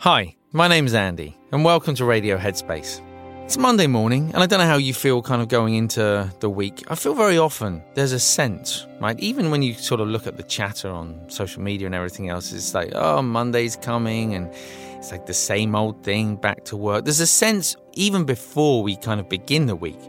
Hi, my name's Andy, and welcome to Radio Headspace. It's Monday morning, and I don't know how you feel kind of going into the week. I feel very often there's a sense, right? Even when you sort of look at the chatter on social media and everything else, it's like, oh, Monday's coming, and it's like the same old thing, back to work. There's a sense, even before we kind of begin the week,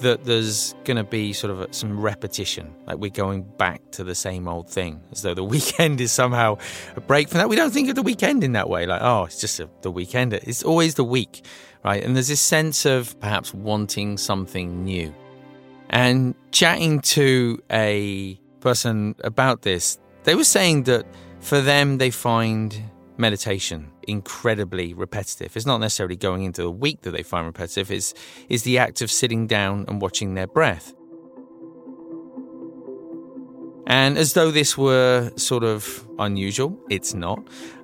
that there's going to be sort of some repetition, like we're going back to the same old thing, as though the weekend is somehow a break from that. We don't think of the weekend in that way, like, oh, it's just a, the weekend. It's always the week, right? And there's this sense of perhaps wanting something new. And chatting to a person about this, they were saying that for them, they find meditation incredibly repetitive. It's not necessarily going into the week that they find repetitive, it's, it's the act of sitting down and watching their breath. And as though this were sort of unusual, it's not.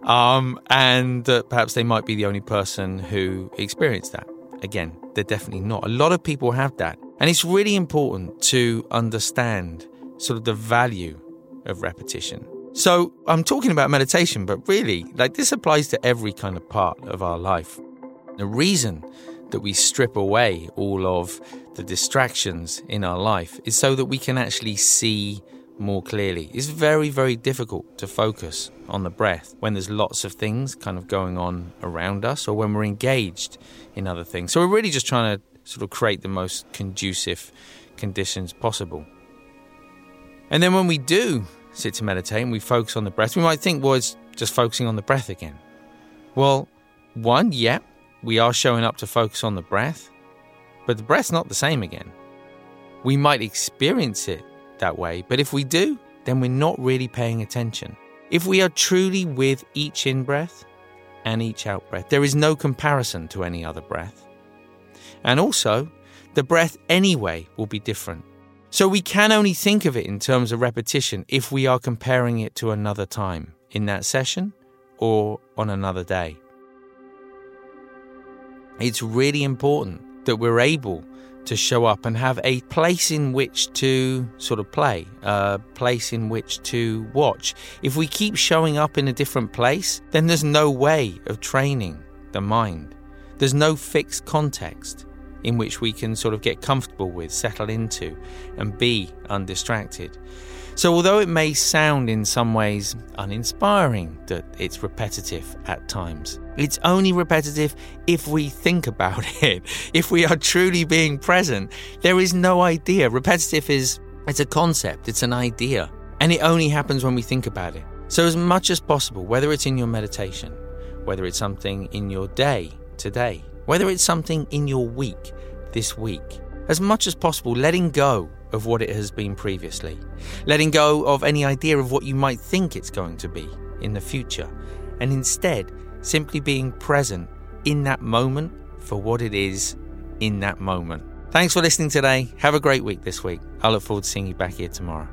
Um, and that perhaps they might be the only person who experienced that. Again, they're definitely not. A lot of people have that. And it's really important to understand sort of the value of repetition. So I'm talking about meditation, but really, like this applies to every kind of part of our life. The reason that we strip away all of the distractions in our life is so that we can actually see more clearly. It's very, very difficult to focus on the breath when there's lots of things kind of going on around us or when we're engaged in other things. So we're really just trying to sort of create the most conducive conditions possible. And then when we do sit to meditate and we focus on the breath, we might think, well, it's just focusing on the breath again. Well, one, yeah, we are showing up to focus on the breath, but the breath's not the same again. We might experience it that way, but if we do, then we're not really paying attention. If we are truly with each in breath and each out breath, there is no comparison to any other breath. And also, the breath anyway will be different. So we can only think of it in terms of repetition if we are comparing it to another time in that session or on another day. It's really important that we're able to show up and have a place in which to sort of play, a place in which to watch. If we keep showing up in a different place, then there's no way of training the mind. There's no fixed context in which we can sort of get comfortable with, settle into, and be undistracted. So, although it may sound in some ways uninspiring that it's repetitive at times, it's only repetitive if we think about it. If we are truly being present, there is no idea. Repetitive is it's a concept, it's an idea, and it only happens when we think about it. So, as much as possible, whether it's in your meditation, whether it's something in your day today, whether it's something in your week this week. As much as possible, letting go of what it has been previously, letting go of any idea of what you might think it's going to be in the future, and instead simply being present in that moment for what it is in that moment. Thanks for listening today. Have a great week this week. I look forward to seeing you back here tomorrow.